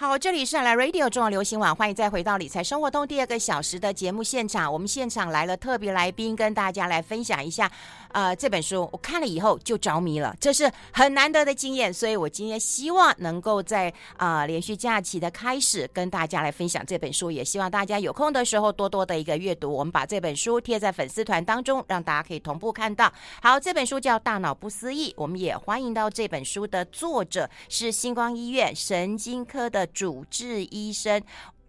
好，这里是来 Radio 中央流行网，欢迎再回到理财生活通第二个小时的节目现场。我们现场来了特别来宾，跟大家来分享一下，呃，这本书我看了以后就着迷了，这是很难得的经验。所以我今天希望能够在啊、连续假期的开始跟大家来分享这本书，也希望大家有空的时候多多的一个阅读。我们把这本书贴在粉丝团当中，让大家可以同步看到。好，这本书叫《大脑不思议》，我们也欢迎到这本书的作者是星光医院神经科的。主治医生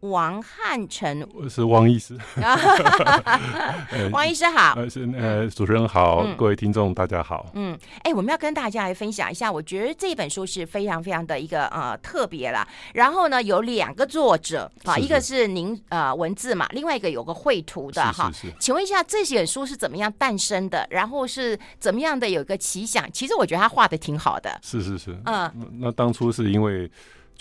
王汉成，我是汪医师。汪医师好，呃，是呃，主持人好，嗯、各位听众大家好。嗯，哎、欸，我们要跟大家来分享一下，我觉得这本书是非常非常的一个呃特别啦。然后呢，有两个作者啊，一个是您呃文字嘛，另外一个有个绘图的哈。请问一下，这本书是怎么样诞生的？然后是怎么样的有一个奇想？其实我觉得他画的挺好的。是是是，嗯，那当初是因为。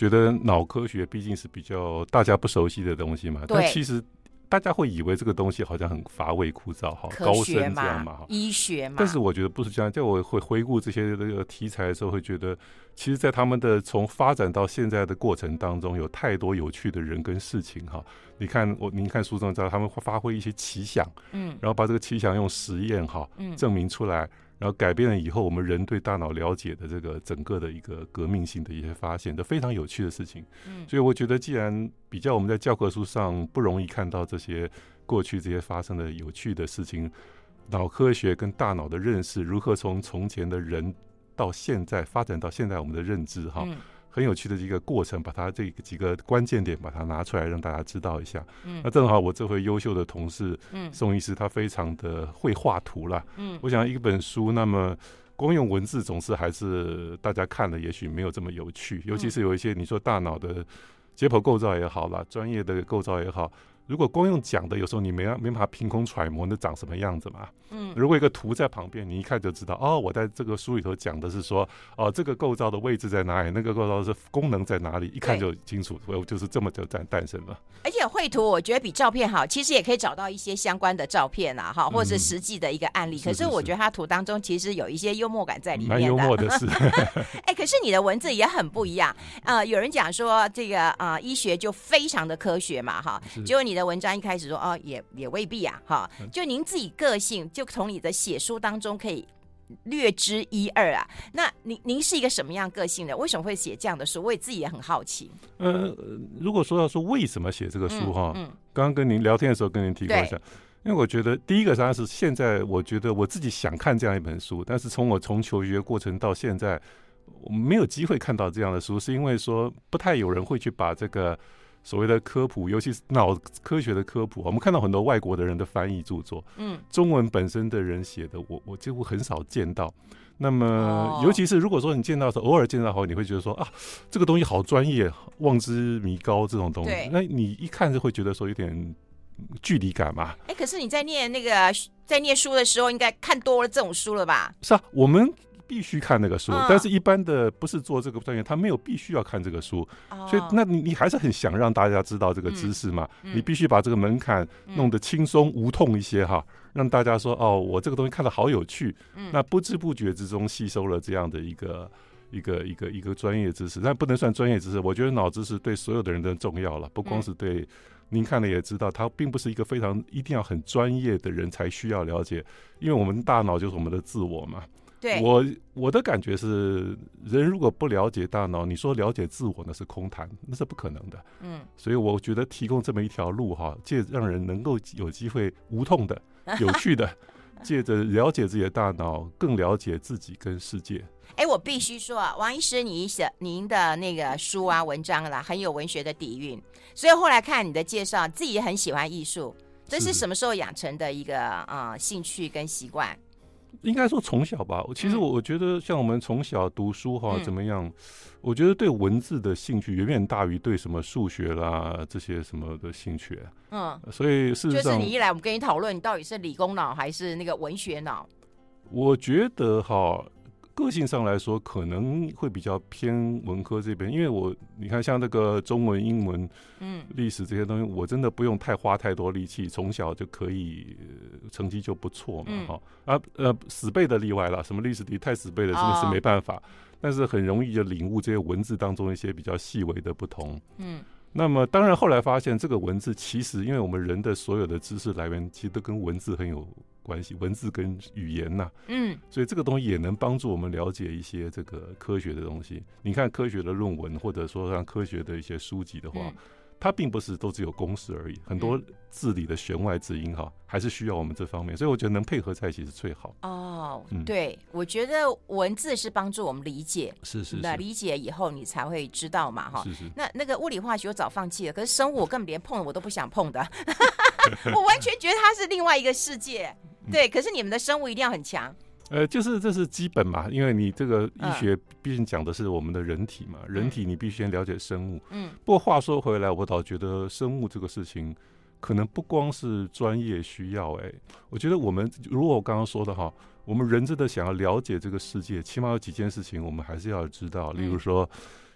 觉得脑科学毕竟是比较大家不熟悉的东西嘛，但其实大家会以为这个东西好像很乏味枯燥，哈，高深这样嘛，哈，医学嘛。但是我觉得不是这样，就我会回顾这些这个题材的时候，会觉得，其实，在他们的从发展到现在的过程当中，有太多有趣的人跟事情，哈。你看我，您看书中知道他们会发挥一些奇想，嗯，然后把这个奇想用实验，哈，嗯，证明出来。然后改变了以后，我们人对大脑了解的这个整个的一个革命性的一些发现，都非常有趣的事情。嗯，所以我觉得，既然比较我们在教科书上不容易看到这些过去这些发生的有趣的事情，脑科学跟大脑的认识如何从从前的人到现在发展到现在我们的认知，哈。嗯很有趣的一个过程，把它这几个关键点把它拿出来让大家知道一下。嗯，那正好我这回优秀的同事，嗯，宋医师他非常的会画图了。嗯，我想一本书，那么光用文字总是还是大家看了也许没有这么有趣，尤其是有一些你说大脑的解剖构造也好了，专业的构造也好。如果光用讲的，有时候你没没办法凭空揣摩那长什么样子嘛。嗯，如果一个图在旁边，你一看就知道哦，我在这个书里头讲的是说，哦，这个构造的位置在哪里，那个构造是功能在哪里，一看就清楚。所以就是这么就诞诞生了。而且绘图我觉得比照片好，其实也可以找到一些相关的照片啊，哈，或者是实际的一个案例。嗯、可是我觉得它图当中其实有一些幽默感在里面的。蛮幽默的是。哎、欸，可是你的文字也很不一样。呃，有人讲说这个啊、呃，医学就非常的科学嘛，哈，结果你的文章一开始说。哦，也也未必啊，哈，就您自己个性，就从你的写书当中可以略知一二啊。那您您是一个什么样个性的？为什么会写这样的书？我也自己也很好奇。呃，如果说要说为什么写这个书哈，嗯，刚刚跟您聊天的时候跟您提过一下，因为我觉得第一个当然是现在我觉得我自己想看这样一本书，但是从我从求学过程到现在，我没有机会看到这样的书，是因为说不太有人会去把这个。所谓的科普，尤其是脑科学的科普，我们看到很多外国的人的翻译著作，嗯，中文本身的人写的，我我几乎很少见到。那么，尤其是如果说你见到的时候，偶尔见到后，你会觉得说啊，这个东西好专业，望之弥高这种东西，那你一看就会觉得说有点距离感嘛。哎，可是你在念那个在念书的时候，应该看多了这种书了吧？是啊，我们。必须看那个书，但是一般的不是做这个专业，他没有必须要看这个书，所以那你你还是很想让大家知道这个知识嘛？你必须把这个门槛弄得轻松无痛一些哈，让大家说哦，我这个东西看得好有趣，那不知不觉之中吸收了这样的一个一个一个一个专业知识，但不能算专业知识。我觉得脑知识对所有的人都重要了，不光是对您看了也知道，它并不是一个非常一定要很专业的人才需要了解，因为我们大脑就是我们的自我嘛。对我我的感觉是，人如果不了解大脑，你说了解自我那是空谈，那是不可能的。嗯，所以我觉得提供这么一条路哈，借让人能够有机会无痛的、有趣的，借着了解自己的大脑，更了解自己跟世界。哎，我必须说啊，王医师，你写您的那个书啊、文章啦，很有文学的底蕴。所以后来看你的介绍，自己也很喜欢艺术。这是什么时候养成的一个啊、呃、兴趣跟习惯？应该说从小吧，其实我我觉得像我们从小读书哈，怎么样？我觉得对文字的兴趣远远大于对什么数学啦这些什么的兴趣。嗯，所以事实上，就是你一来，我们跟你讨论，你到底是理工脑还是那个文学脑？我觉得哈。个性上来说，可能会比较偏文科这边，因为我你看像那个中文、英文、嗯，历史这些东西，我真的不用太花太多力气，从小就可以成绩就不错嘛，哈、嗯、啊呃死背的例外了，什么历史题太死背了，真的是没办法，哦、但是很容易就领悟这些文字当中一些比较细微的不同，嗯。那么，当然后来发现，这个文字其实，因为我们人的所有的知识来源，其实都跟文字很有关系，文字跟语言呐、啊，嗯，所以这个东西也能帮助我们了解一些这个科学的东西。你看科学的论文，或者说像科学的一些书籍的话。嗯它并不是都只有公式而已，很多字里的弦外之音哈，还是需要我们这方面，所以我觉得能配合在一起是最好。哦，对，我觉得文字是帮助我们理解，是是，那理解以后你才会知道嘛哈。是是。那那个物理化学我早放弃了，可是生物我根本连碰我都不想碰的，我完全觉得它是另外一个世界。对，可是你们的生物一定要很强。呃，就是这是基本嘛，因为你这个医学毕竟讲的是我们的人体嘛，嗯、人体你必须先了解生物。嗯。不过话说回来，我倒觉得生物这个事情，可能不光是专业需要、欸。哎，我觉得我们如果我刚刚说的哈，我们人真的想要了解这个世界，起码有几件事情我们还是要知道。例如说，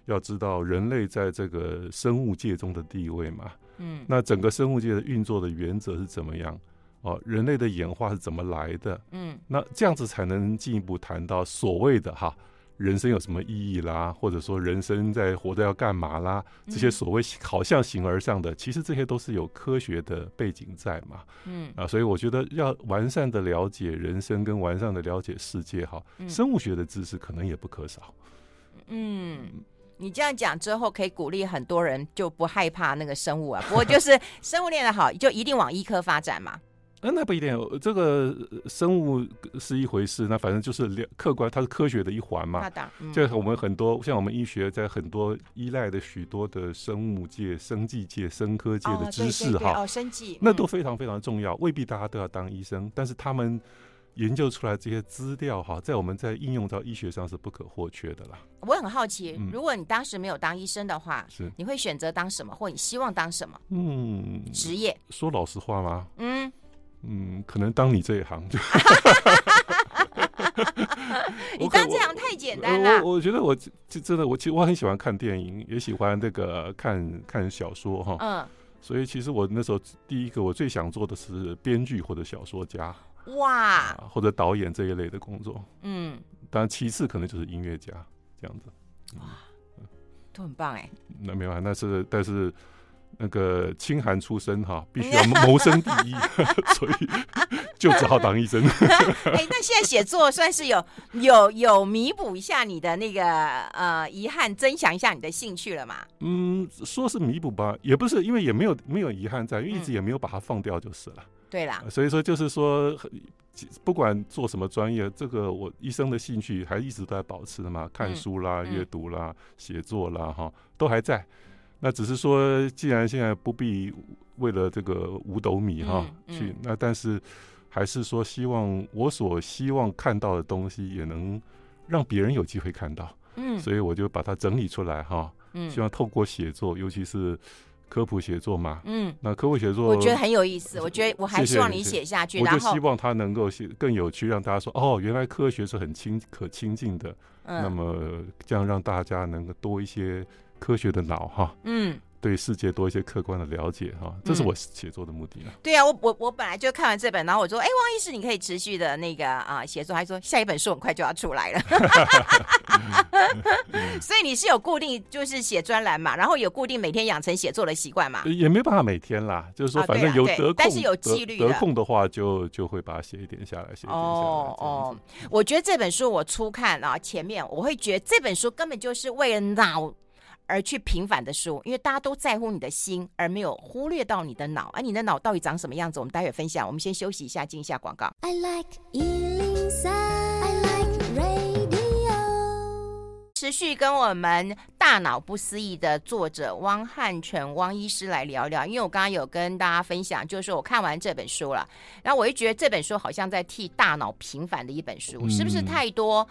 要知道人类在这个生物界中的地位嘛。嗯。那整个生物界的运作的原则是怎么样？哦，人类的演化是怎么来的？嗯，那这样子才能进一步谈到所谓的哈，人生有什么意义啦，或者说人生在活着要干嘛啦？这些所谓好像形而上的，其实这些都是有科学的背景在嘛。嗯，啊，所以我觉得要完善的了解人生跟完善的了解世界哈，生物学的知识可能也不可少。嗯，你这样讲之后，可以鼓励很多人就不害怕那个生物啊。不过就是生物练得好，就一定往医科发展嘛。那那不一定，这个生物是一回事，那反正就是客观，它是科学的一环嘛。嗯、就我们很多像我们医学在很多依赖的许多的生物界、生技界、生科界的知识哈，哦，生技，那都非常非常重要。未必大家都要当医生，但是他们研究出来这些资料哈，在我们在应用到医学上是不可或缺的啦。我很好奇，如果你当时没有当医生的话，是你会选择当什么，或你希望当什么？嗯，职业。说老实话吗？嗯。嗯，可能当你这一行就 你当这行太简单了。我我觉得我就真的，我其实我很喜欢看电影，也喜欢这个看看小说哈。嗯。所以其实我那时候第一个我最想做的是编剧或者小说家。哇。或者导演这一类的工作。嗯。当然，其次可能就是音乐家这样子。哇。都很棒哎。那没办法，那是但是。那个清寒出身哈，必须要 谋生第一，所以 就只好当医生。哎，那现在写作算是有有有弥补一下你的那个呃遗憾，增强一下你的兴趣了嘛？嗯，说是弥补吧，也不是，因为也没有没有遗憾在，因为一直也没有把它放掉就是了。嗯、对啦，所以说就是说，不管做什么专业，这个我一生的兴趣还一直都在保持的嘛，看书啦、阅、嗯、读啦、写作啦，哈，都还在。那只是说，既然现在不必为了这个五斗米哈、去，那但是还是说，希望我所希望看到的东西，也能让别人有机会看到。嗯，所以我就把它整理出来哈。嗯，希望透过写作，尤其是科普写作嘛。嗯，那科普写作，我觉得很有意思。我觉得我还希望你写下去，谢谢，我就希望它能够写更有趣，让大家说哦，原来科学是很亲可亲近的。嗯，那么这样让大家能够多一些。科学的脑哈，嗯，对世界多一些客观的了解哈，这是我写作的目的了。对啊，我我我本来就看完这本，然后我说，哎，汪医师，你可以持续的那个啊写作，还说下一本书很快就要出来了。所以你是有固定就是写专栏嘛，然后有固定每天养成写作的习惯嘛？也没办法每天啦，就是说反正有得空，但是有纪律，得空的话就就会把它写一点下来，写一点下来。哦哦，我觉得这本书我初看啊，前面我会觉得这本书根本就是为了脑。而去平反的说，因为大家都在乎你的心，而没有忽略到你的脑。而、啊、你的脑到底长什么样子？我们待会分享。我们先休息一下，进一下广告。I like 持续跟我们《大脑不思议》的作者汪汉成汪医师来聊聊，因为我刚刚有跟大家分享，就是说我看完这本书了，然后我就觉得这本书好像在替大脑平反的一本书，是不是太多？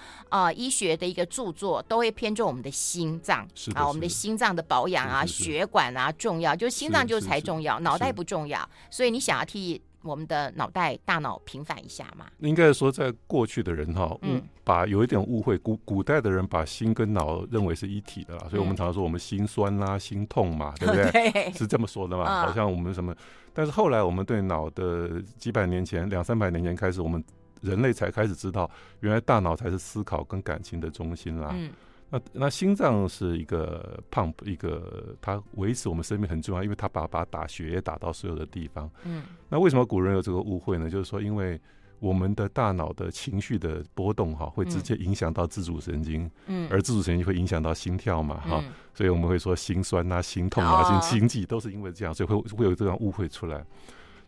医学的一个著作都会偏重我们的心脏啊，我们的心脏的保养啊、血管啊重要，就是心脏就是才重要，脑袋不重要，所以你想要替。我们的脑袋大脑平反一下嘛？应该说，在过去的人哈，嗯，把有一点误会，古古代的人把心跟脑认为是一体的啦，所以我们常常说我们心酸啦、心痛嘛，对不对？对，是这么说的嘛？好像我们什么，但是后来我们对脑的几百年前、两三百年前开始，我们人类才开始知道，原来大脑才是思考跟感情的中心啦。嗯。那那心脏是一个 pump，一个它维持我们生命很重要，因为它把把打血液打到所有的地方。嗯，那为什么古人有这个误会呢？就是说，因为我们的大脑的情绪的波动哈，会直接影响到自主神经，嗯，而自主神经会影响到心跳嘛，哈，所以我们会说心酸啊、心痛啊、心心悸都是因为这样，所以会会有这样误会出来。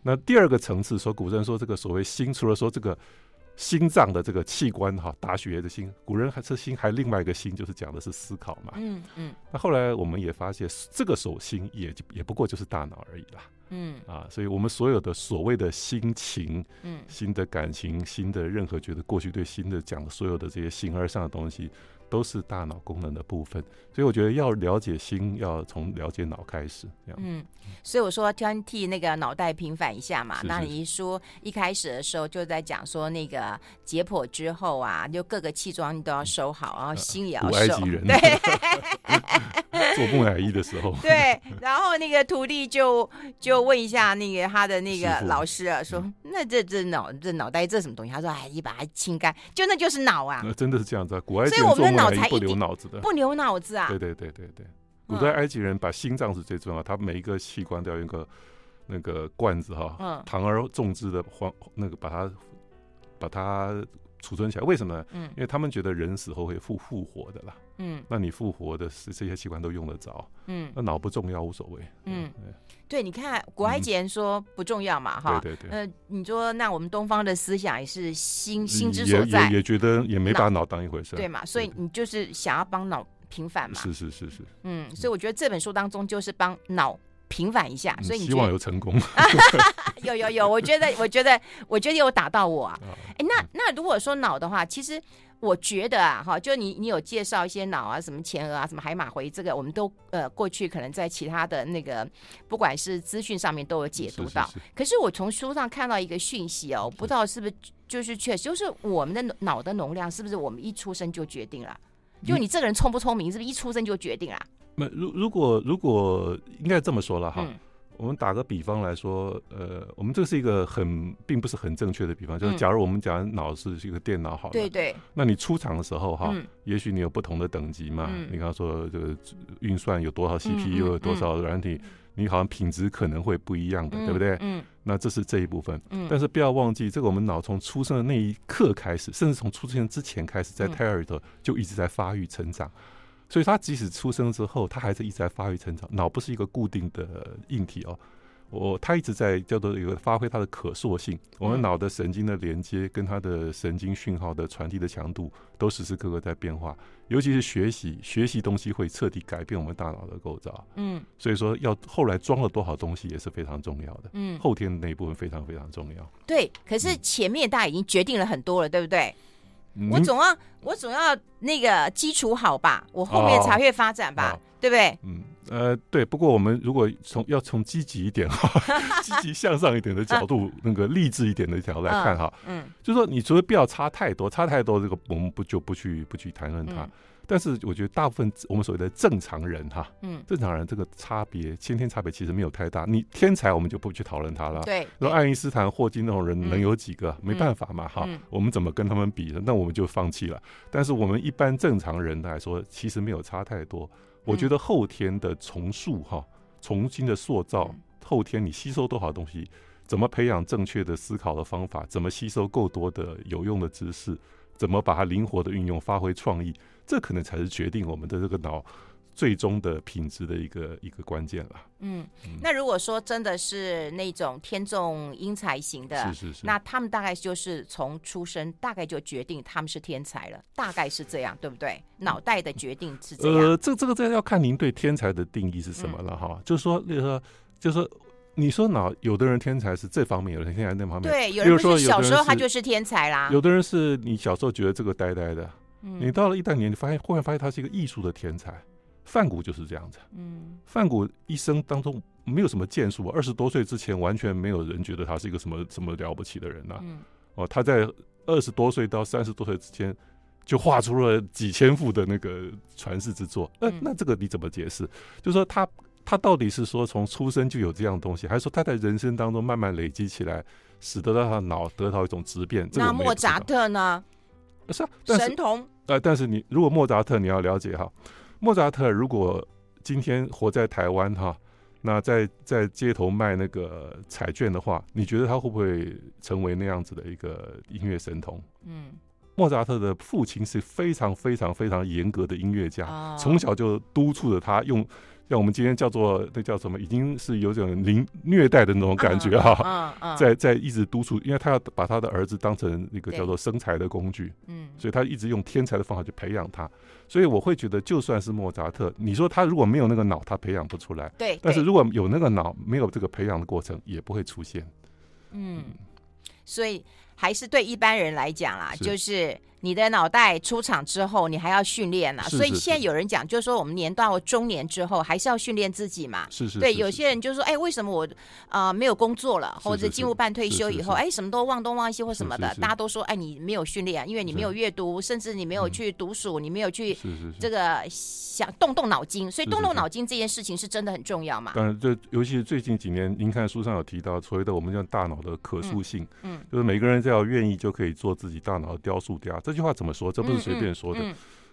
那第二个层次说，古人说这个所谓心，除了说这个。心脏的这个器官哈，打血液的心，古人还是心，还另外一个心，就是讲的是思考嘛。嗯嗯。那后来我们也发现，这个手心也也不过就是大脑而已啦。嗯啊，所以我们所有的所谓的心情、嗯，新的感情、新的任何觉得过去对新的讲的所有的这些形而上的东西。都是大脑功能的部分，所以我觉得要了解心，要从了解脑开始。这样，嗯，所以我说要替那个脑袋平反一下嘛。是是，那你一说一开始的时候就在讲说那个解剖之后啊，就各个器官你都要收好，然后心也要收。古埃及人对。做木乃伊的时候，对，然后那个徒弟就就问一下那个他的那个老师啊，说：“那这这脑这脑袋这什么东西？”他说：“哎，你把它清干，就那就是脑啊。”那真的是这样子啊，古埃及人做木不留脑子的，不留脑子啊。对对对对对，古代埃及人把心脏是最重要，他每一个器官都要用个那个罐子哈，嗯，堂而重之的黄那个把它把它储存起来。为什么？呢？嗯，因为他们觉得人死后会复复活的啦。嗯，那你复活的是这些器官都用得着，嗯，那脑不重要无所谓，嗯，对，你看古埃及人说不重要嘛，哈，对对对，呃，你说那我们东方的思想也是心心之所在，也觉得也没把脑当一回事，对嘛，所以你就是想要帮脑平反嘛，是是是是，嗯，所以我觉得这本书当中就是帮脑平反一下，所以你希望有成功，有有有，我觉得 我觉得我觉得有打到我啊，哎，那那如果说脑的话，其实。我觉得啊，哈，就你你有介绍一些脑啊，什么前额啊，什么海马回，这个我们都呃过去可能在其他的那个不管是资讯上面都有解读到。是是是，可是我从书上看到一个讯息哦，我不知道是不是就是确实就是我们的脑的容量是不是我们一出生就决定了？就你这个人聪不聪明，是不是？一出生就决定啦？那如如果如果应该这么说了哈。嗯。我们打个比方来说，呃，我们这是一个很并不是很正确的比方，就是假如我们讲脑是一个电脑好了，对对，那你出厂的时候哈，也许你有不同的等级嘛，你刚刚说这个运算有多少 CPU，有多少软体，你好像品质可能会不一样的，对不对？嗯，那这是这一部分，但是不要忘记，这个我们脑从出生的那一刻开始，甚至从出生之前开始，在胎儿里头就一直在发育成长。所以，他即使出生之后，他还是一直在发育成长。脑不是一个固定的硬体哦，我他一直在叫做一个发挥它的可塑性。我们脑的神经的连接跟它的神经讯号的传递的强度都时时刻刻在变化。尤其是学习，学习东西会彻底改变我们大脑的构造。嗯，所以说要后来装了多少东西也是非常重要的。嗯，后天的那一部分非常非常重要。对，可是前面大家已经决定了很多了，对不对？我总要，我总要那个基础好吧，我后面才会发展吧，哦、对不对？嗯，呃，对。不过我们如果从要从积极一点哈，积极向上一点的角度，啊、那个励志一点的角度来看哈，嗯，嗯就是说你除了不要差太多，差太多这个我们不就不去不去谈论它。嗯但是我觉得大部分我们所谓的正常人哈，嗯，正常人这个差别先天差别其实没有太大。你天才我们就不去讨论他了。对，说爱因斯坦、霍金那种人能有几个？嗯、没办法嘛，哈，嗯、我们怎么跟他们比？那我们就放弃了。但是我们一般正常人来说，其实没有差太多。我觉得后天的重塑哈，重新的塑造，后天你吸收多少东西，怎么培养正确的思考的方法，怎么吸收够多的有用的知识，怎么把它灵活的运用，发挥创意。这可能才是决定我们的这个脑最终的品质的一个一个关键了。嗯，那如果说真的是那种天纵英才型的，是是是，那他们大概就是从出生大概就决定他们是天才了，大概是这样，对不对？脑袋的决定是这样。呃，这这个这要看您对天才的定义是什么了哈。嗯、就是说，那个说，就是说，你说脑有的人天才是这方面，有的人天才那方面。对，有人说小时候他就是天才啦。有的人是你小时候觉得这个呆呆的。你到了一代年，你发现忽然发现他是一个艺术的天才，梵谷就是这样子。嗯，梵谷一生当中没有什么建树，二十多岁之前完全没有人觉得他是一个什么什么了不起的人呐、啊。嗯、哦，他在二十多岁到三十多岁之间就画出了几千幅的那个传世之作。那、嗯、那这个你怎么解释？就是说他他到底是说从出生就有这样东西，还是说他在人生当中慢慢累积起来，使得他的脑得到一种质变？那莫扎特呢？是啊，神童。呃，但是你如果莫扎特，你要了解哈，莫扎特如果今天活在台湾哈，那在在街头卖那个彩券的话，你觉得他会不会成为那样子的一个音乐神童？嗯，莫扎特的父亲是非常非常非常严格的音乐家，从小就督促着他用。像我们今天叫做那叫什么，已经是有种零虐待的那种感觉哈、啊，嗯嗯、在在一直督促，因为他要把他的儿子当成一个叫做生财的工具，嗯，所以他一直用天才的方法去培养他，所以我会觉得，就算是莫扎特，你说他如果没有那个脑，他培养不出来，对，但是如果有那个脑，没有这个培养的过程，也不会出现，嗯，所以还是对一般人来讲啦，就是。你的脑袋出厂之后，你还要训练啊，所以现在有人讲，就是说我们年到中年之后，还是要训练自己嘛。是是。对，有些人就说，哎，为什么我啊没有工作了，或者进入半退休以后，哎，什么都忘东忘西或什么的，大家都说，哎，你没有训练，因为你没有阅读，甚至你没有去读书，你没有去这个想动动脑筋，所以动动脑筋这件事情是真的很重要嘛。当然，这尤其是最近几年，您看书上有提到所谓的我们叫大脑的可塑性，嗯，就是每个人只要愿意就可以做自己大脑的雕塑家。这句话怎么说？这不是随便说的，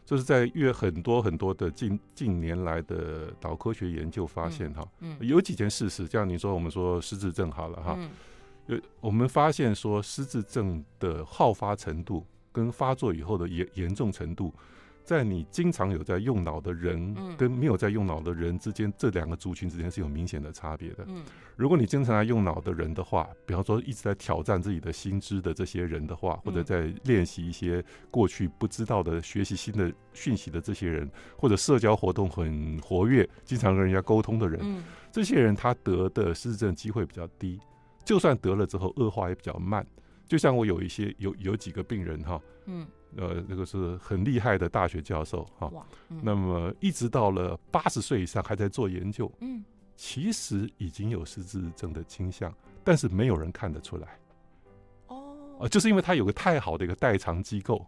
这、是在越很多很多的近近年来的脑科学研究发现哈，有几件事实，像你说我们说失智症好了哈，有、嗯、我们发现说失智症的好发程度跟发作以后的严严重程度。在你经常有在用脑的人跟没有在用脑的人之间，这两个族群之间是有明显的差别的。如果你经常在用脑的人的话，比方说一直在挑战自己的心智的这些人的话，或者在练习一些过去不知道的、学习新的讯息的这些人，或者社交活动很活跃、经常跟人家沟通的人，这些人他得的失智症机会比较低，就算得了之后恶化也比较慢。就像我有一些有有几个病人哈，嗯。呃，那个是很厉害的大学教授哈，嗯、那么一直到了八十岁以上还在做研究，嗯，其实已经有失智症的倾向，但是没有人看得出来，哦，呃，就是因为他有个太好的一个代偿机构、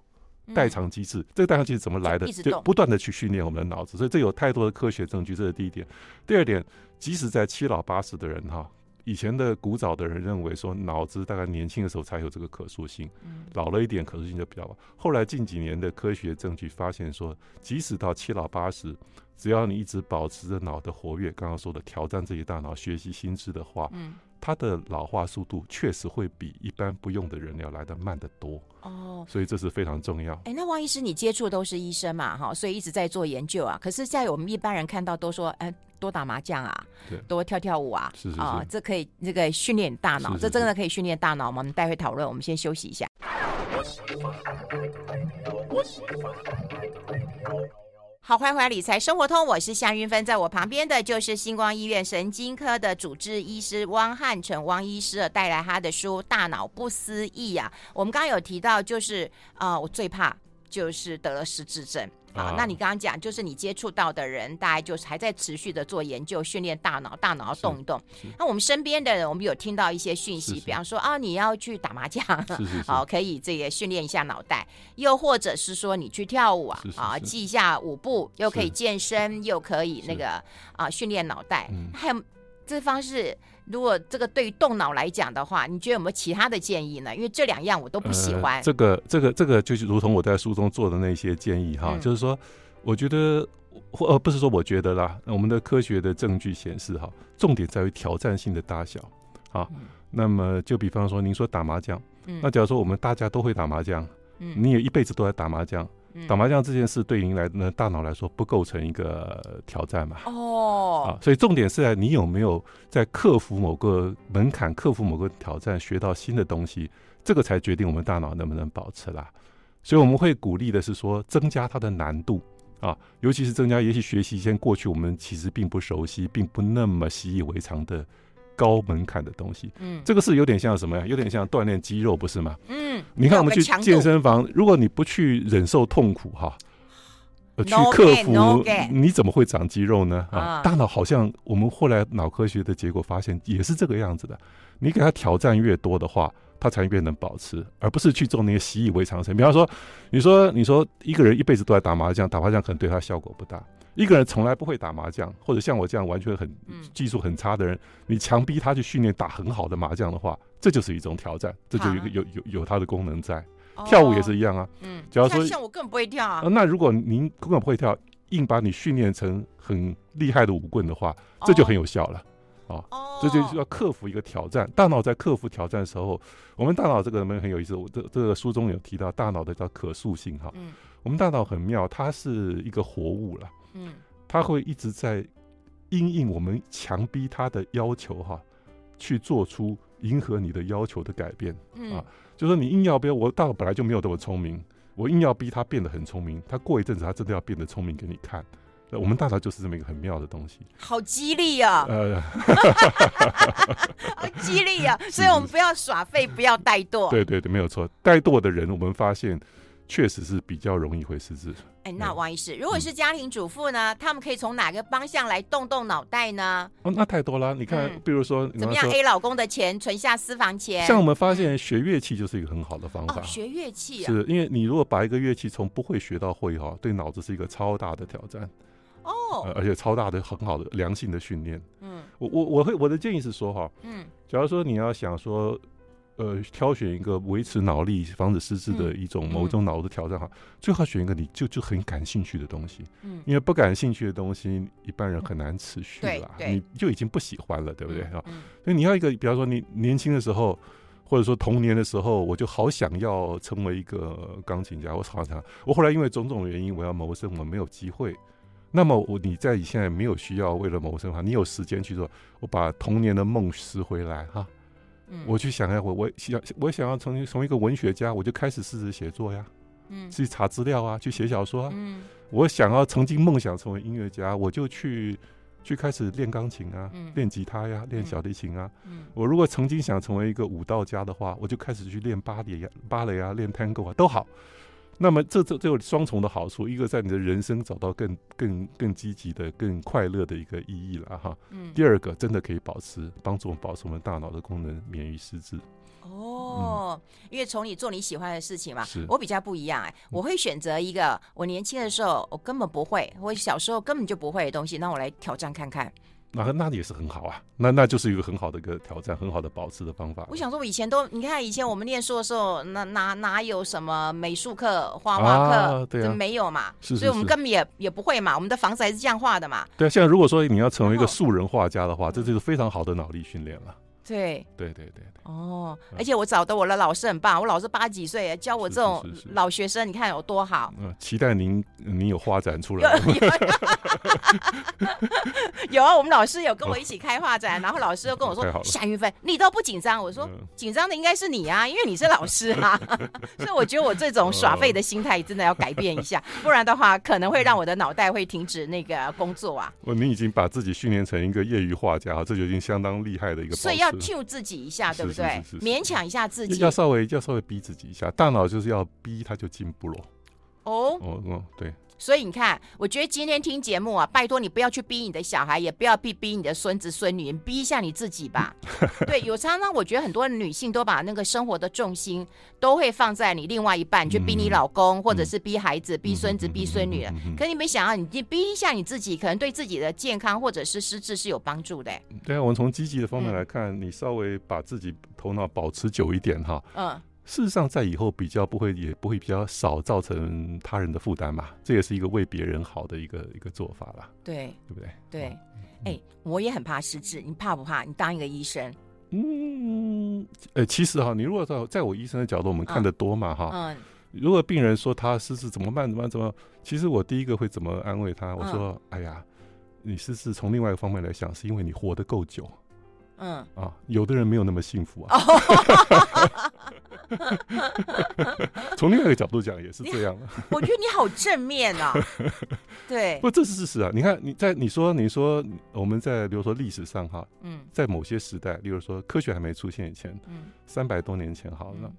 代偿机制，嗯、这个代偿机制怎么来的？就，就不断的去训练我们的脑子，所以这有太多的科学证据，这是第一点。第二点，即使在七老八十的人哈。以前的古早的人认为说，脑子大概年轻的时候才有这个可塑性，老了一点可塑性就比较晚。后来近几年的科学证据发现说，即使到七老八十，只要你一直保持着脑的活跃，刚刚说的挑战自己大脑、学习新知的话，它的老化速度确实会比一般不用的人要来得慢得多。哦，所以这是非常重要。哎，那汪医师，你接触都是医生嘛，哈，所以一直在做研究啊。可是，在我们一般人看到都说，哎，多打麻将啊，对，多跳跳舞啊，啊，这可以这个训练大脑，是是是这真的可以训练大脑吗？我们待会讨论。我们先休息一下。好，欢迎回来理财生活通，我是夏云芬，在我旁边的就是星光医院神经科的主治医师汪汉成汪医师，带来他的书《大脑不思议》啊。我们刚刚有提到，就是啊、我最怕就是得了失智症。啊，那你刚刚讲，就是你接触到的人，大概就是还在持续的做研究，训练大脑，大脑要动一动。那我们身边的人，我们有听到一些讯息，比方说啊，你要去打麻将，好，可以这个训练一下脑袋；又或者是说你去跳舞啊，啊，记一下舞步，又可以健身，又可以那个啊训练脑袋。还有这方式。如果这个对于动脑来讲的话，你觉得有没有其他的建议呢？因为这两样我都不喜欢。呃、这个、这个、这个，就是如同我在书中做的那些建议哈，嗯、就是说，我觉得，呃，不是说我觉得啦，我们的科学的证据显示哈，重点在于挑战性的大小。啊，嗯、那么就比方说，您说打麻将，嗯、那假如说我们大家都会打麻将，嗯，你也一辈子都在打麻将。打麻将这件事对您来呢，大脑来说不构成一个挑战嘛？哦，啊，所以重点是在你有没有在克服某个门槛、克服某个挑战，学到新的东西，这个才决定我们大脑能不能保持啦。所以我们会鼓励的是说，增加它的难度啊，尤其是增加，也许学习一些过去我们其实并不熟悉、并不那么习以为常的。高门槛的东西，嗯，这个是有点像什么呀？有点像锻炼肌肉，不是吗？嗯，你看我们去健身房，如果你不去忍受痛苦，哈，呃，去克服你怎么会长肌肉呢？啊，啊大脑好像我们后来脑科学的结果发现也是这个样子的。你给他挑战越多的话，他才越能保持，而不是去做那些习以为常的事情。比方说，你说你说一个人一辈子都在打麻将，打麻将可能对他效果不大。一个人从来不会打麻将，或者像我这样完全很技术很差的人，你强逼他去训练打很好的麻将的话，这就是一种挑战，这就有有有有它的功能在。跳舞也是一样啊，嗯，假如说像我根本不会跳啊，啊，那如果您根本不会跳，硬把你训练成很厉害的舞棍的话，这就很有效了。啊，这就是要克服一个挑战。大脑在克服挑战的时候，我们大脑这个门很有意思。我这这个书中有提到，大脑的叫可塑性哈。嗯，我们大脑很妙，它是一个活物了。嗯，他会一直在因应我们强逼他的要求哈，去做出迎合你的要求的改变。嗯啊，就说你硬要不要我，大脑本来就没有这么聪明，我硬要逼他变得很聪明，他过一阵子他真的要变得聪明给你看。我们大脑就是这么一个很妙的东西，好激励啊！呃，好激励啊！所以我们不要耍废，不要怠惰。对对对，没有错。怠惰的人，我们发现确实是比较容易会失智。哎，那王医师，如果是家庭主妇呢，嗯、他们可以从哪个方向来动动脑袋呢？哦，那太多了。你看，嗯、比如说怎么样？A 老公的钱存下私房钱。像我们发现，学乐器就是一个很好的方法。哦、学乐器啊，是因为你如果把一个乐器从不会学到会哈，对脑子是一个超大的挑战。哦、oh. 呃，而且超大的很好的良性的训练。嗯，我我我会我的建议是说哈，嗯，假如说你要想说，呃，挑选一个维持脑力、防止失智的一种某种脑的挑战哈，嗯、最好选一个你就就很感兴趣的东西。嗯，因为不感兴趣的东西，一般人很难持续了。嗯、你就已经不喜欢了，对不对啊？嗯嗯、所以你要一个，比方说你年轻的时候，或者说童年的时候，我就好想要成为一个钢琴家，我好想，我后来因为种种原因，我要谋生，我没有机会。那么我你在你现在没有需要为了谋生的话，你有时间去做，我把童年的梦拾回来哈，嗯、我去想要我我想我想要成成为一个文学家，我就开始试着写作呀，嗯，去查资料啊，去写小说啊，嗯，我想要曾经梦想成为音乐家，我就去去开始练钢琴啊，嗯、练吉他呀，练小提琴啊，嗯，我如果曾经想成为一个舞蹈家的话，我就开始去练芭蕾呀，芭蕾啊，练探戈啊，都好。那么这这这有双重的好处，一个在你的人生找到更更更积极的、更快乐的一个意义了哈。嗯。第二个，真的可以保持帮助我们保持我们大脑的功能，免于失智。哦，嗯、因为从你做你喜欢的事情嘛。我比较不一样哎、欸，我会选择一个我年轻的时候我根本不会，我小时候根本就不会的东西，那我来挑战看看。那那也是很好啊，那那就是一个很好的一个挑战，很好的保持的方法。我想说，我以前都你看，以前我们念书的时候，那哪哪有什么美术课、画画课，对啊，没有嘛，是是是，所以我们根本也也不会嘛，我们的房子还是这样画的嘛。对啊，现在如果说你要成为一个素人画家的话，这就是非常好的脑力训练了。对对对对哦，而且我找的我的老师很棒，我老师八几岁教我这种老学生，你看有多好。嗯，期待您您有发展出来。有啊，我们老师有跟我一起开画展，然后老师又跟我说：“夏云芬，你都不紧张？”我说：“紧张的应该是你啊，因为你是老师啊。”所以我觉得我这种耍废的心态真的要改变一下，不然的话可能会让我的脑袋会停止那个工作啊。哦，你已经把自己训练成一个业余画家，这就已经相当厉害的一个。所以要。Q 自己一下，对不对？勉强一下自己，要稍微要稍微逼自己一下，大脑就是要逼，他就进步了。哦哦哦，对。所以你看，我觉得今天听节目啊，拜托你不要去逼你的小孩，也不要逼逼你的孙子孙女，你逼一下你自己吧。对，有常常我觉得很多女性都把那个生活的重心都会放在你另外一半，去逼你老公，或者是逼孩子、逼孙子、逼孙女了。可你没想到，你逼一下你自己，可能对自己的健康或者是失智是有帮助的。对啊，我们从积极的方面来看，你稍微把自己头脑保持久一点哈。嗯。事实上，在以后比较不会，也不会比较少造成他人的负担嘛。这也是一个为别人好的一个一个做法啦。对，对不对？对。哎、嗯欸，我也很怕失智，你怕不怕？你当一个医生。嗯，其实哈，你如果在在我医生的角度，我们看得多嘛哈。嗯。如果病人说他失智怎么办？怎么办？怎么？其实我第一个会怎么安慰他？我说：“嗯、哎呀，你失智从另外一个方面来想，是因为你活得够久。”嗯。啊，有的人没有那么幸福啊。哦 从另外一个角度讲，也是这样。我觉得你好正面啊！对，不，这是事实啊。你看，你在你说你说我们在比如说历史上哈，嗯，在某些时代，例如说科学还没出现以前，嗯，三百多年前好了，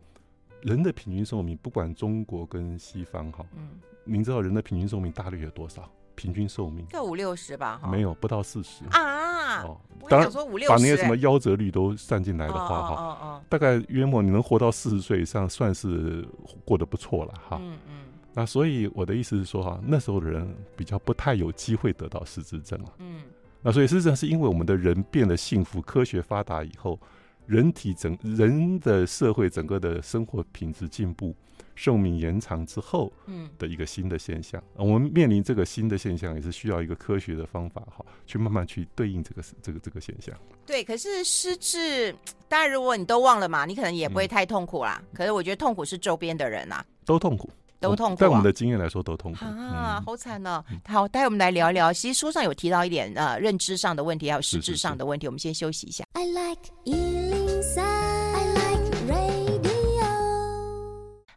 人的平均寿命不管中国跟西方哈，嗯，您知道人的平均寿命大约有多少？平均寿命就五六十吧，没有不到四十啊。哦，当然说五六十，把那些什么夭折率都算进来的话，哈、哦哦，大概约莫你能活到四十岁以上，算是过得不错了，哈。嗯嗯。那所以我的意思是说，哈，那时候的人比较不太有机会得到失智症了。嗯。那所以失智症是因为我们的人变得幸福，科学发达以后，人体整人的社会整个的生活品质进步。寿命延长之后，嗯，的一个新的现象，嗯，我们面临这个新的现象，也是需要一个科学的方法，哈，去慢慢去对应这个这个这个现象。对，可是失智，当然如果你都忘了嘛，你可能也不会太痛苦啦。嗯，可是我觉得痛苦是周边的人啊，都痛苦，都痛苦，啊。在我们的经验来说，都痛苦啊，好惨呢，哦。好，待会我们来聊一聊。其实书上有提到一点呃，认知上的问题，还有实质上的问题。是是是，我们先休息一下。I like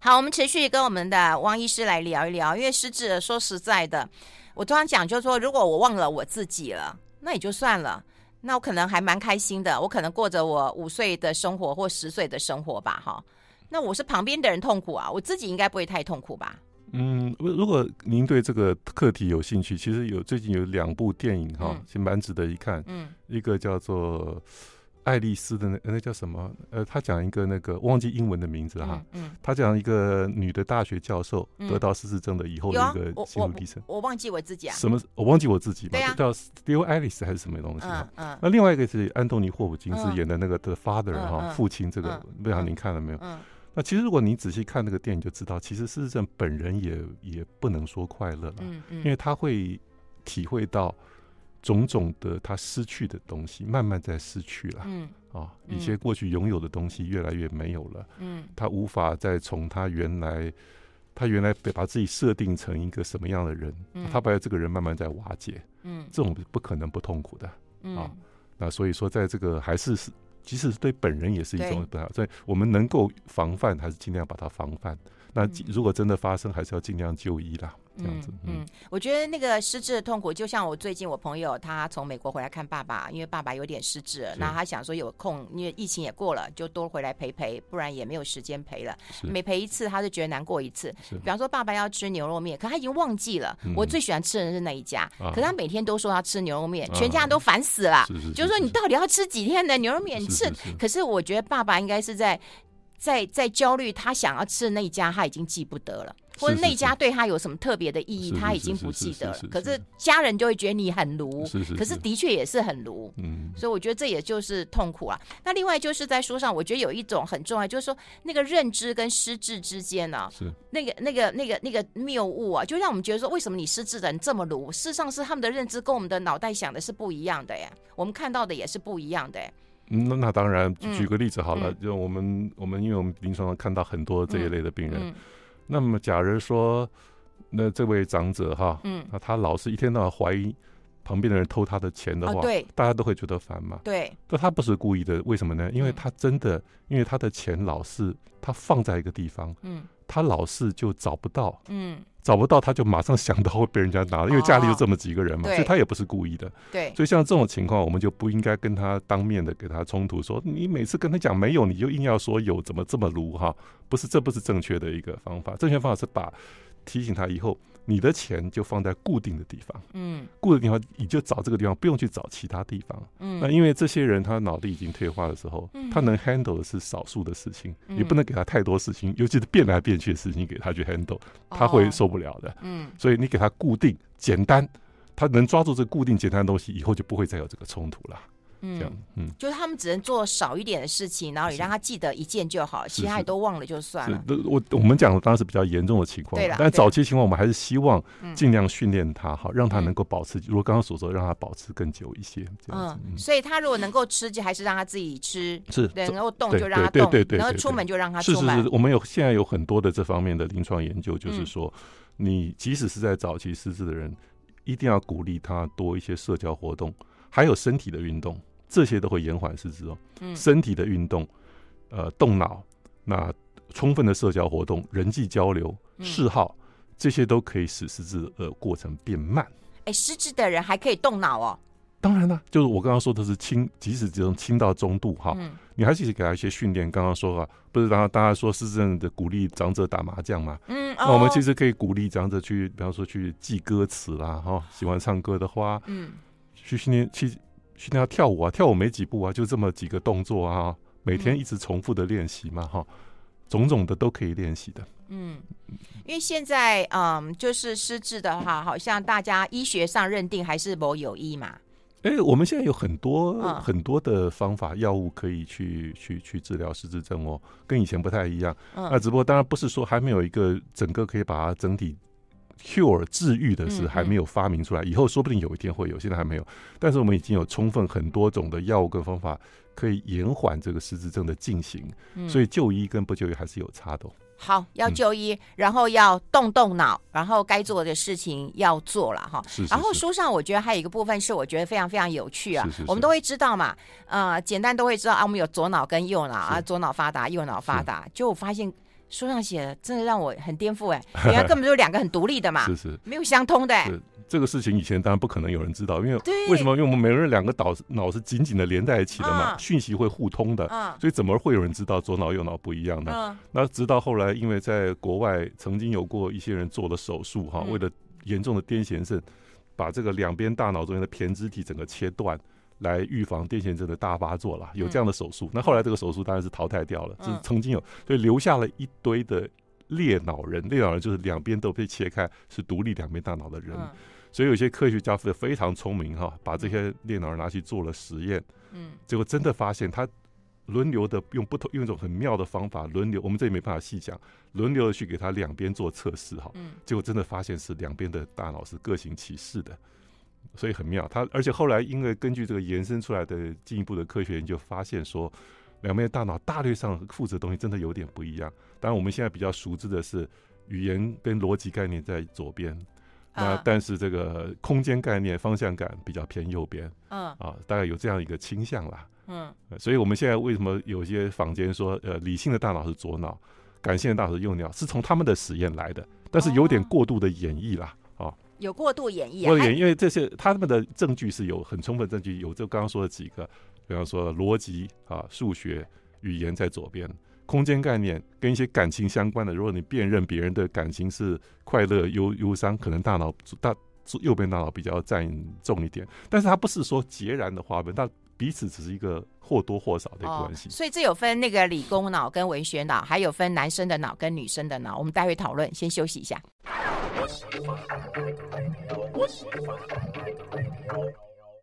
好，我们持续跟我们的汪医师来聊一聊。因为失智，说实在的，我通常讲就是说，如果我忘了我自己了，那也就算了。那我可能还蛮开心的，我可能过着我五岁的生活或十岁的生活吧。哈，那我是旁边的人痛苦啊，我自己应该不会太痛苦吧？嗯，如果您对这个课题有兴趣，其实有最近有两部电影哈，其实蛮值得一看。嗯，一个叫做。爱丽丝的那那叫什么？呃，他讲一个那个忘记英文的名字哈。嗯，他讲一个女的大学教授得到失智症的以后的一个心路历程。我忘记我自己啊。什么？我忘记我自己嘛。对啊。叫 Still Alice 还是什么东西？嗯嗯。那另外一个是安东尼霍普金斯演的那个 The Father 哈，父亲这个，不知道您看了没有？嗯。那其实如果你仔细看那个电影，就知道其实失智症本人也也不能说快乐了。嗯嗯。因为他会体会到。种种的他失去的东西，慢慢在失去了。嗯，啊，一些过去拥有的东西越来越没有了。嗯，他无法再从他原来，他原来把自己设定成一个什么样的人，嗯、他把这个人慢慢在瓦解。嗯，这种不可能不痛苦的。嗯，啊，那所以说，在这个还是是，即使是对本人也是一种不好。所以我们能够防范，还是尽量把它防范。那如果真的发生，还是要尽量就医啦。这样子，嗯，嗯，我觉得那个失智的痛苦，就像我最近我朋友他从美国回来看爸爸，因为爸爸有点失智了，那他想说有空，因为疫情也过了，就多回来陪陪，不然也没有时间陪了。每陪一次，他就觉得难过一次。比方说，爸爸要吃牛肉面，可他已经忘记了，我最喜欢吃的是那一家，嗯、可他每天都说要吃牛肉面，全家人都烦死了。就是说，你到底要吃几天的牛肉面？你吃，可是我觉得爸爸应该是在。在在焦虑，他想要吃的那一家他已经记不得了，或者那家对他有什么特别的意义，他已经不记得了。可是家人就会觉得你很奴，可是的确也是很奴。嗯，所以我觉得这也就是痛苦啊。那另外就是在书上，我觉得有一种很重要，就是说那个认知跟失智之间呢，是那个那个那个那个谬误啊，就让我们觉得说，为什么你失智的人这么奴？事实上是他们的认知跟我们的脑袋想的是不一样的呀，我们看到的也是不一样的。那那当然，举个例子好了，嗯、就我们我们因为我们临床上看到很多这一类的病人，那么假如说那这位长者哈，嗯，那他老是一天到晚怀疑旁边的人偷他的钱的话，哦、对，大家都会觉得烦嘛，对，但他不是故意的，为什么呢？因为他真的，因为他的钱老是他放在一个地方，嗯，他老是就找不到，嗯。找不到他就马上想到会被人家拿，因为家里就这么几个人嘛，哦、所以他也不是故意的。对，所以像这种情况，我们就不应该跟他当面的给他冲突，说你每次跟他讲没有，你就硬要说有，怎么这么鲁哈？不是，这不是正确的一个方法。正确方法是把提醒他以后。你的钱就放在固定的地方，嗯，固定的地方你就找这个地方，不用去找其他地方，嗯。那因为这些人他脑力已经退化的时候，嗯、他能 handle 的是少数的事情，你、嗯、不能给他太多事情，尤其是变来变去的事情给他去 handle，他会受不了的，嗯。所以你给他固定简单，他能抓住这固定简单的东西，以后就不会再有这个冲突了。嗯，这样，嗯，就是他们只能做少一点的事情，然后你让他记得一件就好，其他也都忘了就算了。我我们讲的当然是比较严重的情况，对，但早期情况我们还是希望尽量训练他，好让他能够保持，如果刚刚所说，让他保持更久一些。嗯，所以他如果能够吃，就还是让他自己吃，是能够动就让他动，对对，然后出门就让他出门。是是是，我们有现在有很多的这方面的临床研究，就是说，你即使是在早期失智的人，一定要鼓励他多一些社交活动，还有身体的运动。这些都会延缓失智哦。嗯，身体的运动，呃，动脑，那充分的社交活动、人际交流、嗜好，这些都可以使失智的过程变慢。哎，失智的人还可以动脑哦。当然了，就是我刚刚说的是轻，即使只能轻到中度哈，嗯、你还是给他一些训练。刚刚说啊，不是，然后大家说失智症的鼓励长者打麻将嘛？嗯，那我们其实可以鼓励长者去，比方说去记歌词啦，哈，喜欢唱歌的话，嗯，去训练去训练他跳舞啊，跳舞没几步啊，就这么几个动作啊，每天一直重复的练习嘛，哈，种种的都可以练习的。嗯，因为现在嗯，就是失智的话，好像大家医学上认定还是某有医嘛。哎、欸，我们现在有很多、嗯、很多的方法，药物可以去去去治疗失智症哦，跟以前不太一样。嗯、那只不过当然不是说还没有一个整个可以把它整体 cure 治愈的是还没有发明出来，以后说不定有一天会有，现在还没有。但是我们已经有充分很多种的药物跟方法可以延缓这个失智症的进行，嗯、所以就医跟不就医还是有差的、哦。好，要就医，嗯、然后要动动脑，然后该做的事情要做了哈。是是是，然后书上我觉得还有一个部分是我觉得非常非常有趣啊。我们都会知道嘛，呃，简单都会知道啊。我们有左脑跟右脑啊，左脑发达，右脑发达。就我发现书上写的真的让我很颠覆哎，原来根本就是两个很独立的嘛，是是，没有相通的。这个事情以前当然不可能有人知道，因为为什么？因为我们每个人两个脑脑是紧紧的连在一起的嘛，讯息会互通的，所以怎么会有人知道左脑右脑不一样呢？那直到后来，因为在国外曾经有过一些人做了手术哈，为了严重的癫痫症，把这个两边大脑中间的胼胝体整个切断，来预防癫痫症的大发作了。有这样的手术，那后来这个手术当然是淘汰掉了，是曾经有，所以留下了一堆的裂脑人。裂脑人就是两边都被切开，是独立两边大脑的人。所以有些科学家非非常聪明哈，把这些裂脑人拿去做了实验，嗯，结果真的发现他轮流的用不同用一种很妙的方法轮流，我们这里没办法细讲，轮流的去给他两边做测试哈，嗯，结果真的发现是两边的大脑是各行其事的，所以很妙。他而且后来因为根据这个延伸出来的进一步的科学研究，发现说两边的大脑大略上负责的东西真的有点不一样。当然我们现在比较熟知的是语言跟逻辑概念在左边。那但是这个空间概念、方向感比较偏右边，嗯啊，大概有这样一个倾向啦，嗯，所以我们现在为什么有些坊间说，呃，理性的大脑是左脑，感性的大脑是右脑，是从他们的实验来的，但是有点过度的演绎啦，啊，有过度演绎，过度演绎，因为这些他们的证据是有很充分证据，有就刚刚说的几个，比方说逻辑啊、数学、语言在左边。空间概念跟一些感情相关的，如果你辨认别人的感情是快乐、忧忧伤，可能大脑大右边大脑比较占重一点。但是它不是说截然的划分，但彼此只是一个或多或少的关系。哦，所以这有分那个理工脑跟文学脑，还有分男生的脑跟女生的脑。我们待会讨论，先休息一下。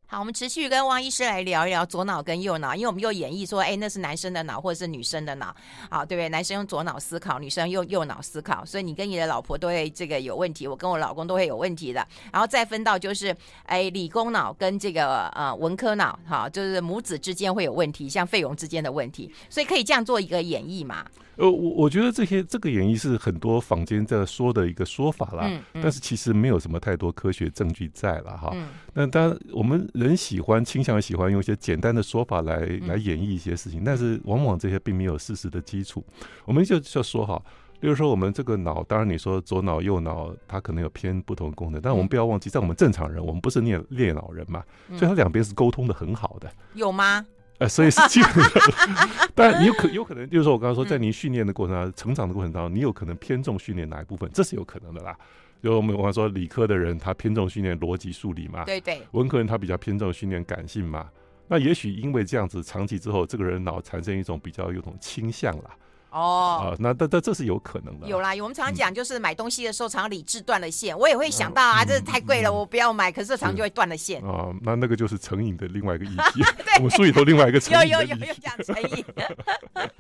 好，我们持续跟汪医师来聊一聊左脑跟右脑，因为我们又演绎说，哎，那是男生的脑或者是女生的脑，好，对不对？男生用左脑思考，女生用右脑思考，所以你跟你的老婆都会这个有问题，我跟我老公都会有问题的。然后再分到就是，哎，理工脑跟这个呃文科脑，好，就是母子之间会有问题，像费用之间的问题，所以可以这样做一个演绎嘛。呃，我我觉得这些这个演绎是很多坊间在说的一个说法啦，嗯嗯、但是其实没有什么太多科学证据在了哈。嗯、那当然，我们人喜欢倾向喜欢用一些简单的说法来来演绎一些事情，嗯、但是往往这些并没有事实的基础。我们就就说哈，例如说我们这个脑，当然你说左脑右脑它可能有偏不同的功能，但我们不要忘记，在我们正常人，我们不是练练脑人嘛，所以它两边是沟通的很好的。有吗？呃，所以是基本的，但你有可有可能，就是说我刚刚说，在您训练的过程当中，成长的过程当中，你有可能偏重训练哪一部分，这是有可能的啦。就我们我刚说，理科的人他偏重训练逻辑数理嘛，对对。文科人他比较偏重训练感性嘛，那也许因为这样子，长期之后，这个人脑产生一种比较有种倾向啦。哦，那这这这是有可能的。有啦，我们常常讲，就是买东西的时候，常常理智断了线。我也会想到啊，这太贵了，我不要买。可是常常就会断了线。哦，那那个就是成瘾的另外一个议题。我们书里头另外一个成瘾。有有有有讲成瘾。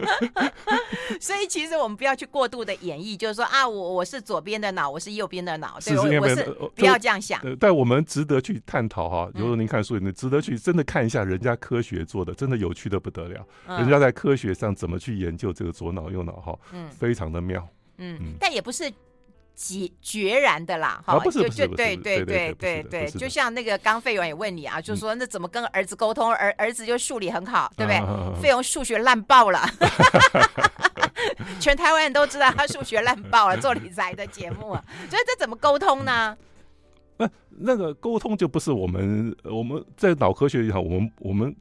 所以其实我们不要去过度的演绎，就是说啊，我我是左边的脑，我是右边的脑，对，我是不要这样想。但我们值得去探讨哈。如果您看书里，值得去真的看一下人家科学做的，真的有趣的不得了。人家在科学上怎么去研究这个左脑右脑哈？嗯，非常的妙。嗯，但也不是决决然的啦，哈，就就对对对对对，就像那个刚费勇也问你啊，就说那怎么跟儿子沟通？儿儿子就数理很好，对不对？费勇数学烂爆了，全台湾人都知道他数学烂爆了，做理财的节目啊，所以这怎么沟通呢？那那个沟通就不是我们我们在脑科学里头，我们我们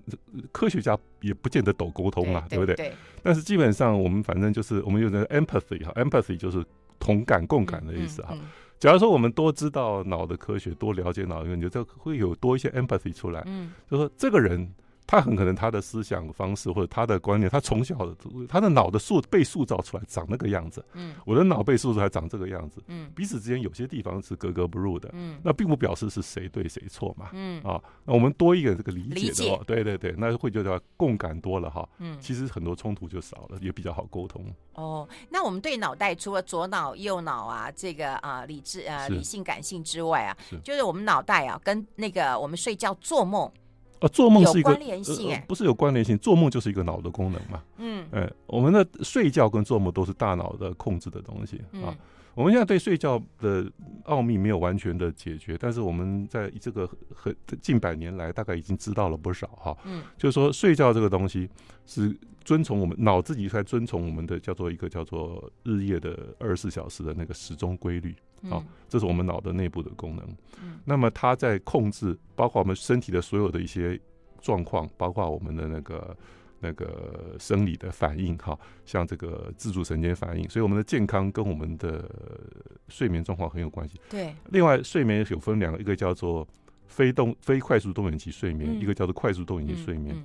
科学家也不见得懂沟通啊，对，对，不对？对。但是基本上我们反正就是我们有那个 empathy 哈，empathy 就是同感共感的意思哈。嗯嗯嗯、假如说我们多知道脑的科学，多了解脑的科学，就会有多一些 empathy 出来。嗯。就说这个人。他很可能他的思想方式或者他的观念，他从小的他的脑的塑被塑造出来长那个样子，嗯，我的脑被塑造出来长这个样子，嗯，彼此之间有些地方是格格不入的，嗯，那并不表示是谁对谁错嘛，嗯。啊，那我们多一个这个理解的话，对对对，那会觉得共感多了哈，嗯，其实很多冲突就少了，也比较好沟通。哦，那我们对脑袋除了左脑右脑啊，这个啊理智啊理性感性之外啊，就是我们脑袋啊跟那个我们睡觉做梦。啊，做梦是一个关联性、欸呃，不是有关联性，做梦就是一个脑的功能嘛。嗯，哎，我们的睡觉跟做梦都是大脑的控制的东西、嗯、啊。我们现在对睡觉的奥秘没有完全的解决，但是我们在这个很近百年来，大概已经知道了不少哈。嗯，就是说睡觉这个东西是遵从我们脑自己在遵从我们的叫做一个叫做日夜的二十四小时的那个时钟规律。啊，这是我们脑的内部的功能。嗯，那么它在控制，包括我们身体的所有的一些状况，包括我们的那个那个生理的反应，哈，像这个自主神经反应。所以我们的健康跟我们的睡眠状况很有关系。对。另外，睡眠有分两个，一个叫做非动非快速动眼期睡眠，一个叫做快速动眼期睡眠。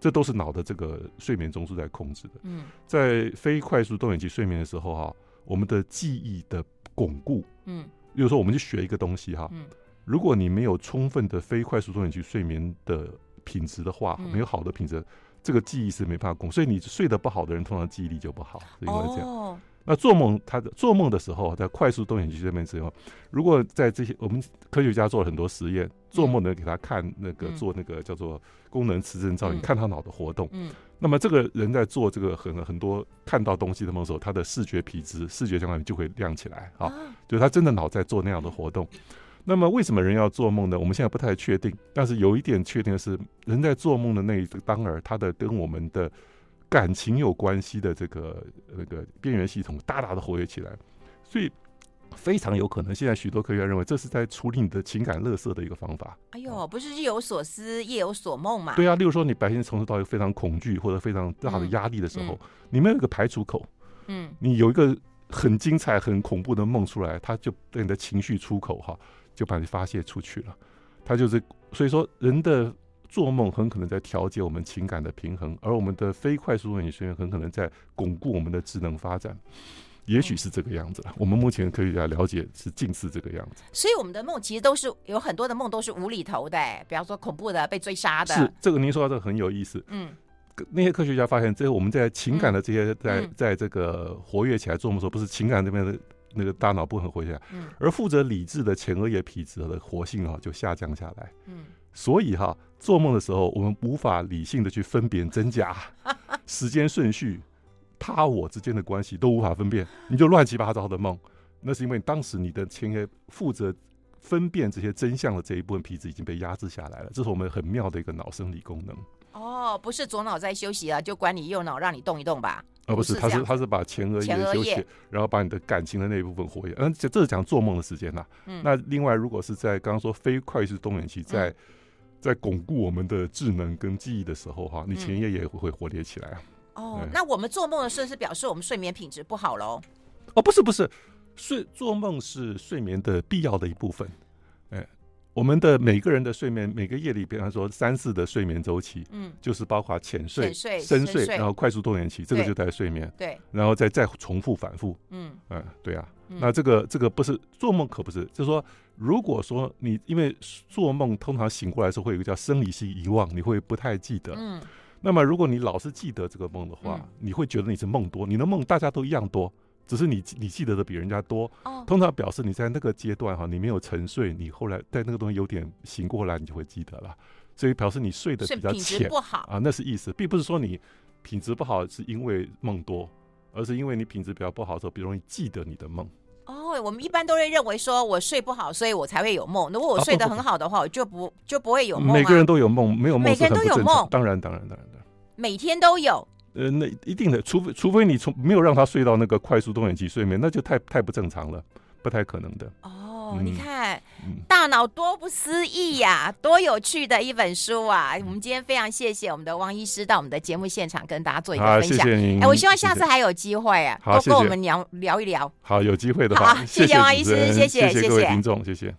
这都是脑的这个睡眠中枢在控制的。嗯。在非快速动眼期睡眠的时候，哈，我们的记忆的。巩固，嗯，比如说，我们去学一个东西哈，嗯，如果你没有充分的非快速动眼期睡眠的品质的话，没有好的品质，这个记忆是没办法巩固。所以你睡得不好的人，通常记忆力就不好，是因为这样。那做梦，他的做梦的时候，在快速动眼期睡眠时候，如果在这些我们科学家做了很多实验，做梦的给他看那个做那个叫做功能磁振造影，看他脑的活动，嗯，那么这个人在做这个很很多看到东西的梦的时候，他的视觉皮质、视觉相关就会亮起来啊，就是他真的脑在做那样的活动。那么为什么人要做梦呢？我们现在不太确定，但是有一点确定的是，人在做梦的那一个当儿，他的跟我们的。感情有关系的这个那个边缘系统大大的活跃起来，所以非常有可能，现在许多科学家认为这是在处理你的情感垃圾的一个方法。哎呦，不是日有所思夜有所梦嘛？对啊，例如说你白天从事到一个非常恐惧或者非常大的压力的时候，嗯嗯、你没有一个排除口，嗯，你有一个很精彩、很恐怖的梦出来，它就对你的情绪出口哈，就把你发泄出去了。它就是所以说人的。做梦很可能在调节我们情感的平衡，而我们的非快速动眼期睡眠很可能在巩固我们的智能发展，也许是这个样子了。我们目前可以来了解是近似这个样子。所以我们的梦其实都是有很多的梦都是无厘头的，比方说恐怖的、被追杀的。是这个您说到这个很有意思。嗯，那些科学家发现，这个我们在情感的这些在在这个活跃起来做梦的时候，不是情感这边的那个大脑部分活跃起来，而负责理智的前额叶皮质的活性啊就下降下来。嗯。所以哈，做梦的时候，我们无法理性的去分辨真假、时间顺序、他我之间的关系都无法分辨，你就乱七八糟的梦。那是因为当时你的前额负责分辨这些真相的这一部分皮质已经被压制下来了。这是我们很妙的一个脑生理功能。哦，不是左脑在休息啊，就管你右脑让你动一动吧？哦，不是，他是他是把前额叶休息，然后把你的感情的那一部分活跃。嗯，这这是讲做梦的时间呐。嗯。那另外，如果是在刚刚说非快速动眼期在。嗯在巩固我们的智能跟记忆的时候，哈，你前额叶也会活跃起来啊。哦，那我们做梦的时候是表示我们睡眠品质不好喽？哦，不是不是，睡做梦是睡眠的必要的一部分。哎，我们的每个人的睡眠，每个夜里，比方说三四的睡眠周期，嗯，就是包括浅睡、深睡，然后快速动眼期，这个就在睡眠。对，然后再再重复反复。嗯嗯，对啊。那这个这个不是做梦，可不是，就是说。如果说你因为做梦，通常醒过来的时候会有一个叫生理性遗忘，你会不太记得。嗯。那么如果你老是记得这个梦的话，嗯、你会觉得你是梦多。你的梦大家都一样多，只是你你记得的比人家多。哦。通常表示你在那个阶段哈，你没有沉睡，你后来在那个东西有点醒过来，你就会记得了。所以表示你睡得比较浅。不好啊，那是意思，并不是说你品质不好是因为梦多，而是因为你品质比较不好的时候，比较容易记得你的梦。哦，我们一般都会认为说，我睡不好，所以我才会有梦。如果我睡得很好的话，我就不就不会有梦。每个人都有梦，没有梦。每个人都有梦，当然，当然，当然的。每天都有。呃，那一定的，除非除非你从没有让他睡到那个快速动眼期睡眠，那就太太不正常了，不太可能的。哦。你看，大脑多不思议呀、啊，多有趣的一本书啊！我们今天非常谢谢我们的王医师到我们的节目现场跟大家做一个分享。哎，我希望下次还有机会啊，多跟我们聊聊一聊。好，有机会的话，好，谢谢王医师，谢谢，谢谢各位听众，谢谢。